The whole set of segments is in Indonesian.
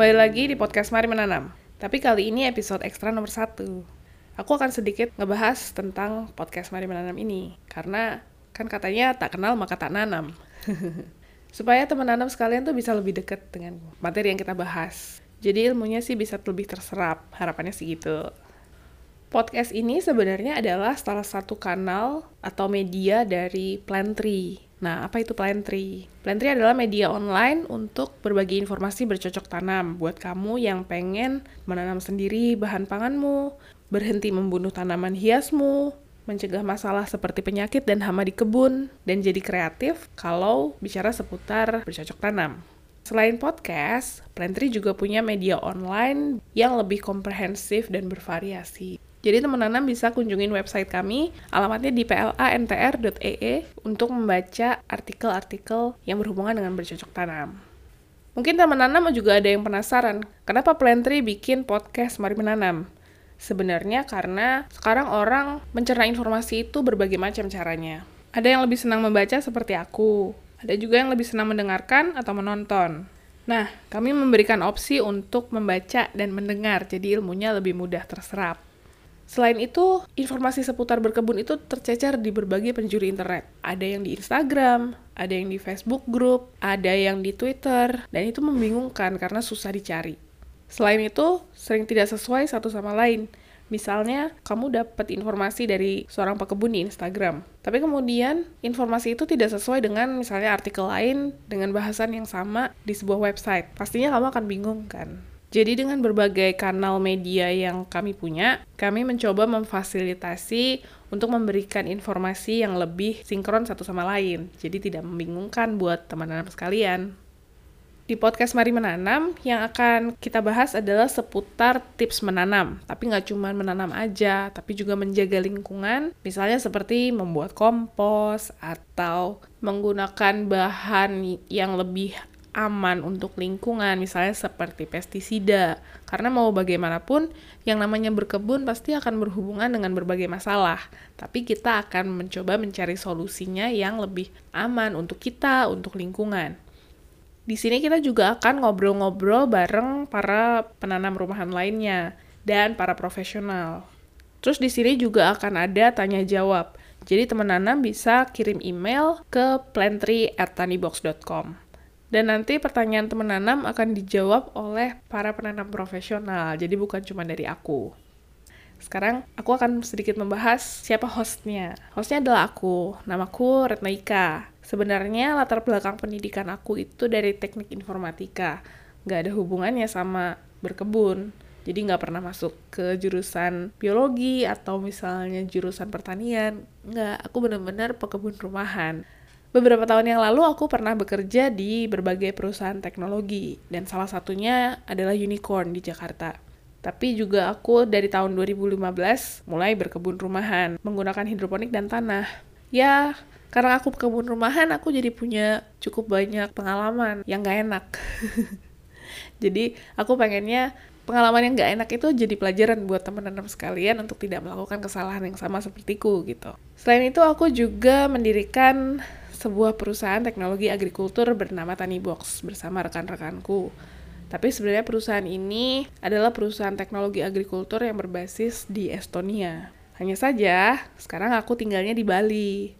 Kembali lagi di podcast Mari Menanam. Tapi kali ini episode ekstra nomor satu. Aku akan sedikit ngebahas tentang podcast Mari Menanam ini. Karena kan katanya tak kenal maka tak nanam. Supaya teman nanam sekalian tuh bisa lebih dekat dengan materi yang kita bahas. Jadi ilmunya sih bisa lebih terserap. Harapannya sih gitu. Podcast ini sebenarnya adalah salah satu kanal atau media dari Plantry Nah, apa itu Plantry? Plantry adalah media online untuk berbagi informasi bercocok tanam buat kamu yang pengen menanam sendiri bahan panganmu, berhenti membunuh tanaman hiasmu, mencegah masalah seperti penyakit dan hama di kebun, dan jadi kreatif kalau bicara seputar bercocok tanam. Selain podcast, Plantry juga punya media online yang lebih komprehensif dan bervariasi. Jadi teman nanam bisa kunjungin website kami, alamatnya di plantr.ee untuk membaca artikel-artikel yang berhubungan dengan bercocok tanam. Mungkin teman nanam juga ada yang penasaran, kenapa Plantry bikin podcast Mari Menanam? Sebenarnya karena sekarang orang mencerna informasi itu berbagai macam caranya. Ada yang lebih senang membaca seperti aku, ada juga yang lebih senang mendengarkan atau menonton. Nah, kami memberikan opsi untuk membaca dan mendengar, jadi ilmunya lebih mudah terserap. Selain itu, informasi seputar berkebun itu tercecer di berbagai penjuru internet. Ada yang di Instagram, ada yang di Facebook group, ada yang di Twitter, dan itu membingungkan karena susah dicari. Selain itu, sering tidak sesuai satu sama lain. Misalnya, kamu dapat informasi dari seorang pekebun di Instagram, tapi kemudian informasi itu tidak sesuai dengan misalnya artikel lain dengan bahasan yang sama di sebuah website. Pastinya kamu akan bingung kan? Jadi dengan berbagai kanal media yang kami punya, kami mencoba memfasilitasi untuk memberikan informasi yang lebih sinkron satu sama lain. Jadi tidak membingungkan buat teman-teman sekalian. Di podcast Mari Menanam, yang akan kita bahas adalah seputar tips menanam. Tapi nggak cuma menanam aja, tapi juga menjaga lingkungan. Misalnya seperti membuat kompos, atau menggunakan bahan yang lebih aman untuk lingkungan, misalnya seperti pestisida. Karena mau bagaimanapun, yang namanya berkebun pasti akan berhubungan dengan berbagai masalah. Tapi kita akan mencoba mencari solusinya yang lebih aman untuk kita, untuk lingkungan. Di sini kita juga akan ngobrol-ngobrol bareng para penanam rumahan lainnya dan para profesional. Terus di sini juga akan ada tanya jawab. Jadi teman nanam bisa kirim email ke plantry@tanibox.com. Dan nanti pertanyaan teman nanam akan dijawab oleh para penanam profesional, jadi bukan cuma dari aku. Sekarang aku akan sedikit membahas siapa hostnya. Hostnya adalah aku, namaku Retna Ika. Sebenarnya latar belakang pendidikan aku itu dari teknik informatika. Nggak ada hubungannya sama berkebun. Jadi nggak pernah masuk ke jurusan biologi atau misalnya jurusan pertanian. Nggak, aku benar-benar pekebun rumahan. Beberapa tahun yang lalu aku pernah bekerja di berbagai perusahaan teknologi dan salah satunya adalah Unicorn di Jakarta. Tapi juga aku dari tahun 2015 mulai berkebun rumahan menggunakan hidroponik dan tanah. Ya, karena aku berkebun rumahan aku jadi punya cukup banyak pengalaman yang gak enak. jadi aku pengennya pengalaman yang gak enak itu jadi pelajaran buat teman-teman sekalian untuk tidak melakukan kesalahan yang sama sepertiku gitu. Selain itu aku juga mendirikan sebuah perusahaan teknologi agrikultur bernama Tani Box bersama rekan-rekanku. Tapi sebenarnya perusahaan ini adalah perusahaan teknologi agrikultur yang berbasis di Estonia. Hanya saja, sekarang aku tinggalnya di Bali.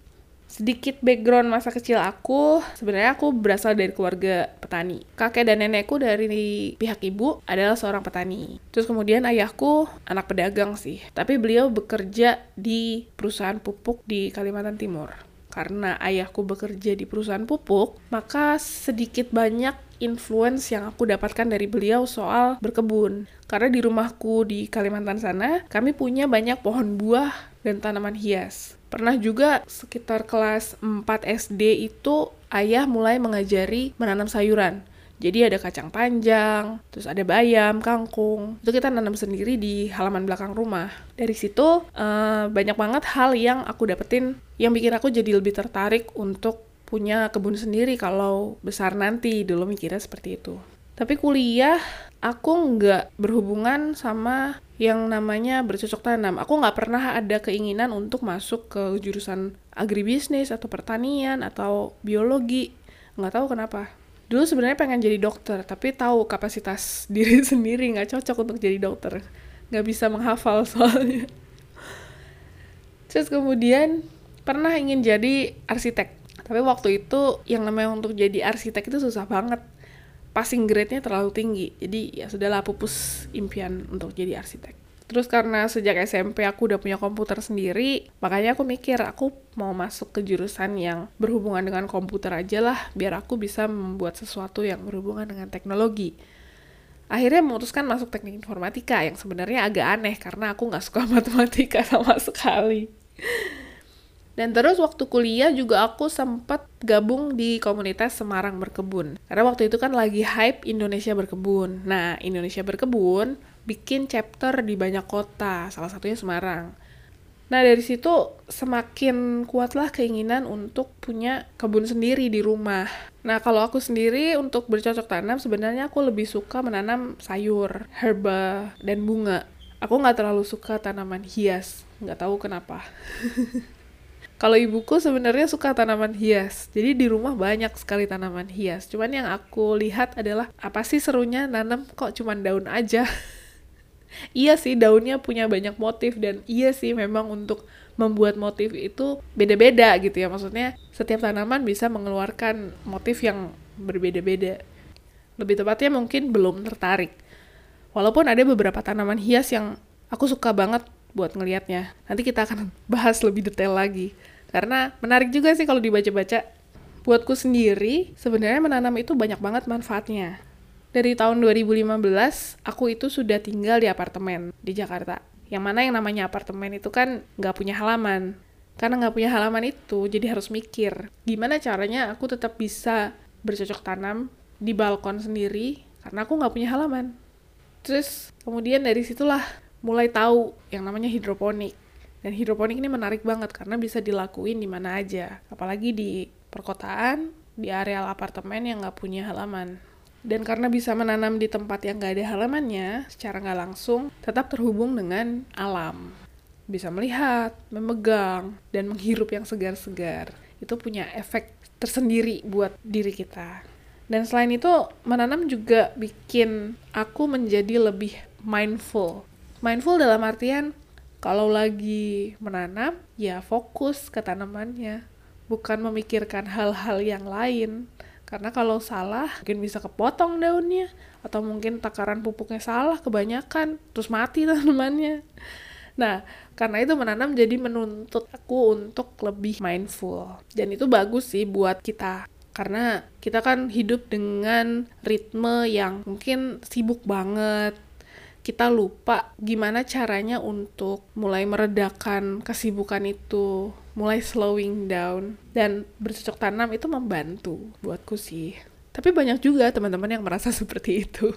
Sedikit background masa kecil aku, sebenarnya aku berasal dari keluarga petani. Kakek dan nenekku dari pihak ibu adalah seorang petani. Terus kemudian ayahku anak pedagang sih, tapi beliau bekerja di perusahaan pupuk di Kalimantan Timur karena ayahku bekerja di perusahaan pupuk, maka sedikit banyak influence yang aku dapatkan dari beliau soal berkebun. Karena di rumahku di Kalimantan sana, kami punya banyak pohon buah dan tanaman hias. Pernah juga sekitar kelas 4 SD itu ayah mulai mengajari menanam sayuran. Jadi ada kacang panjang, terus ada bayam, kangkung. Itu kita nanam sendiri di halaman belakang rumah. Dari situ uh, banyak banget hal yang aku dapetin yang bikin aku jadi lebih tertarik untuk punya kebun sendiri kalau besar nanti. Dulu mikirnya seperti itu. Tapi kuliah aku nggak berhubungan sama yang namanya bercocok tanam. Aku nggak pernah ada keinginan untuk masuk ke jurusan agribisnis atau pertanian atau biologi. Nggak tahu kenapa. Dulu sebenarnya pengen jadi dokter tapi tahu kapasitas diri sendiri nggak cocok untuk jadi dokter. Nggak bisa menghafal soalnya. Terus kemudian pernah ingin jadi arsitek. Tapi waktu itu yang namanya untuk jadi arsitek itu susah banget passing grade-nya terlalu tinggi jadi ya sudahlah pupus impian untuk jadi arsitek Terus karena sejak SMP aku udah punya komputer sendiri, makanya aku mikir aku mau masuk ke jurusan yang berhubungan dengan komputer aja lah, biar aku bisa membuat sesuatu yang berhubungan dengan teknologi. Akhirnya memutuskan masuk teknik informatika yang sebenarnya agak aneh karena aku nggak suka matematika sama sekali. Dan terus waktu kuliah juga aku sempat gabung di komunitas Semarang Berkebun. Karena waktu itu kan lagi hype Indonesia Berkebun. Nah, Indonesia Berkebun bikin chapter di banyak kota, salah satunya Semarang. Nah dari situ semakin kuatlah keinginan untuk punya kebun sendiri di rumah. Nah kalau aku sendiri untuk bercocok tanam sebenarnya aku lebih suka menanam sayur, herba, dan bunga. Aku nggak terlalu suka tanaman hias, nggak tahu kenapa. kalau ibuku sebenarnya suka tanaman hias, jadi di rumah banyak sekali tanaman hias. Cuman yang aku lihat adalah apa sih serunya nanam kok cuman daun aja. iya sih daunnya punya banyak motif dan iya sih memang untuk membuat motif itu beda-beda gitu ya. Maksudnya setiap tanaman bisa mengeluarkan motif yang berbeda-beda. Lebih tepatnya mungkin belum tertarik. Walaupun ada beberapa tanaman hias yang aku suka banget buat ngelihatnya nanti kita akan bahas lebih detail lagi karena menarik juga sih kalau dibaca-baca buatku sendiri sebenarnya menanam itu banyak banget manfaatnya dari tahun 2015, aku itu sudah tinggal di apartemen di Jakarta. Yang mana yang namanya apartemen itu kan nggak punya halaman. Karena nggak punya halaman itu, jadi harus mikir. Gimana caranya aku tetap bisa bercocok tanam di balkon sendiri, karena aku nggak punya halaman. Terus kemudian dari situlah mulai tahu yang namanya hidroponik. Dan hidroponik ini menarik banget karena bisa dilakuin di mana aja. Apalagi di perkotaan, di areal apartemen yang nggak punya halaman. Dan karena bisa menanam di tempat yang gak ada halamannya, secara nggak langsung tetap terhubung dengan alam. Bisa melihat, memegang, dan menghirup yang segar-segar. Itu punya efek tersendiri buat diri kita. Dan selain itu, menanam juga bikin aku menjadi lebih mindful. Mindful dalam artian, kalau lagi menanam, ya fokus ke tanamannya. Bukan memikirkan hal-hal yang lain karena kalau salah, mungkin bisa kepotong daunnya, atau mungkin takaran pupuknya salah, kebanyakan, terus mati tanamannya. Nah, karena itu menanam jadi menuntut aku untuk lebih mindful. Dan itu bagus sih buat kita. Karena kita kan hidup dengan ritme yang mungkin sibuk banget, kita lupa gimana caranya untuk mulai meredakan kesibukan itu, mulai slowing down, dan bercocok tanam itu membantu buatku sih. Tapi banyak juga teman-teman yang merasa seperti itu.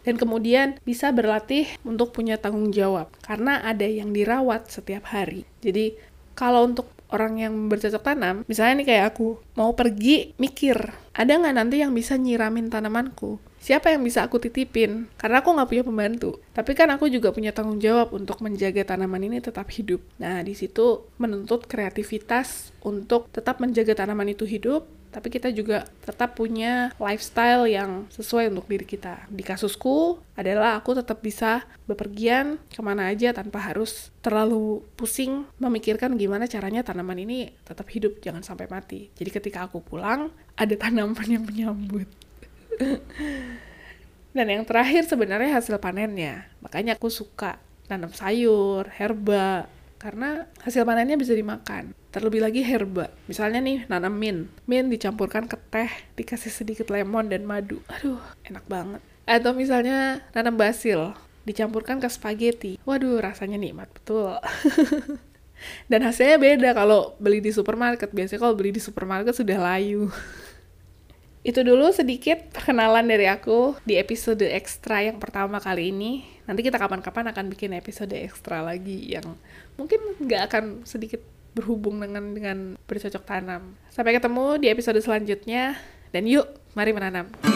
Dan kemudian bisa berlatih untuk punya tanggung jawab, karena ada yang dirawat setiap hari. Jadi kalau untuk orang yang bercocok tanam, misalnya nih kayak aku, mau pergi mikir, ada nggak nanti yang bisa nyiramin tanamanku? Siapa yang bisa aku titipin? Karena aku nggak punya pembantu. Tapi kan aku juga punya tanggung jawab untuk menjaga tanaman ini tetap hidup. Nah, di situ menuntut kreativitas untuk tetap menjaga tanaman itu hidup, tapi kita juga tetap punya lifestyle yang sesuai untuk diri kita. Di kasusku adalah aku tetap bisa bepergian ke mana aja tanpa harus terlalu pusing memikirkan gimana caranya tanaman ini tetap hidup, jangan sampai mati. Jadi ketika aku pulang, ada tanaman yang menyambut. Dan yang terakhir sebenarnya hasil panennya. Makanya aku suka nanam sayur, herba, karena hasil panennya bisa dimakan. Terlebih lagi herba. Misalnya nih nanam mint. Mint dicampurkan ke teh, dikasih sedikit lemon dan madu. Aduh, enak banget. Atau misalnya nanam basil, dicampurkan ke spaghetti. Waduh, rasanya nikmat betul. dan hasilnya beda kalau beli di supermarket. Biasanya kalau beli di supermarket sudah layu. Itu dulu sedikit perkenalan dari aku di episode ekstra yang pertama kali ini. Nanti kita kapan-kapan akan bikin episode ekstra lagi yang mungkin nggak akan sedikit berhubung dengan dengan bercocok tanam. Sampai ketemu di episode selanjutnya dan yuk, mari menanam.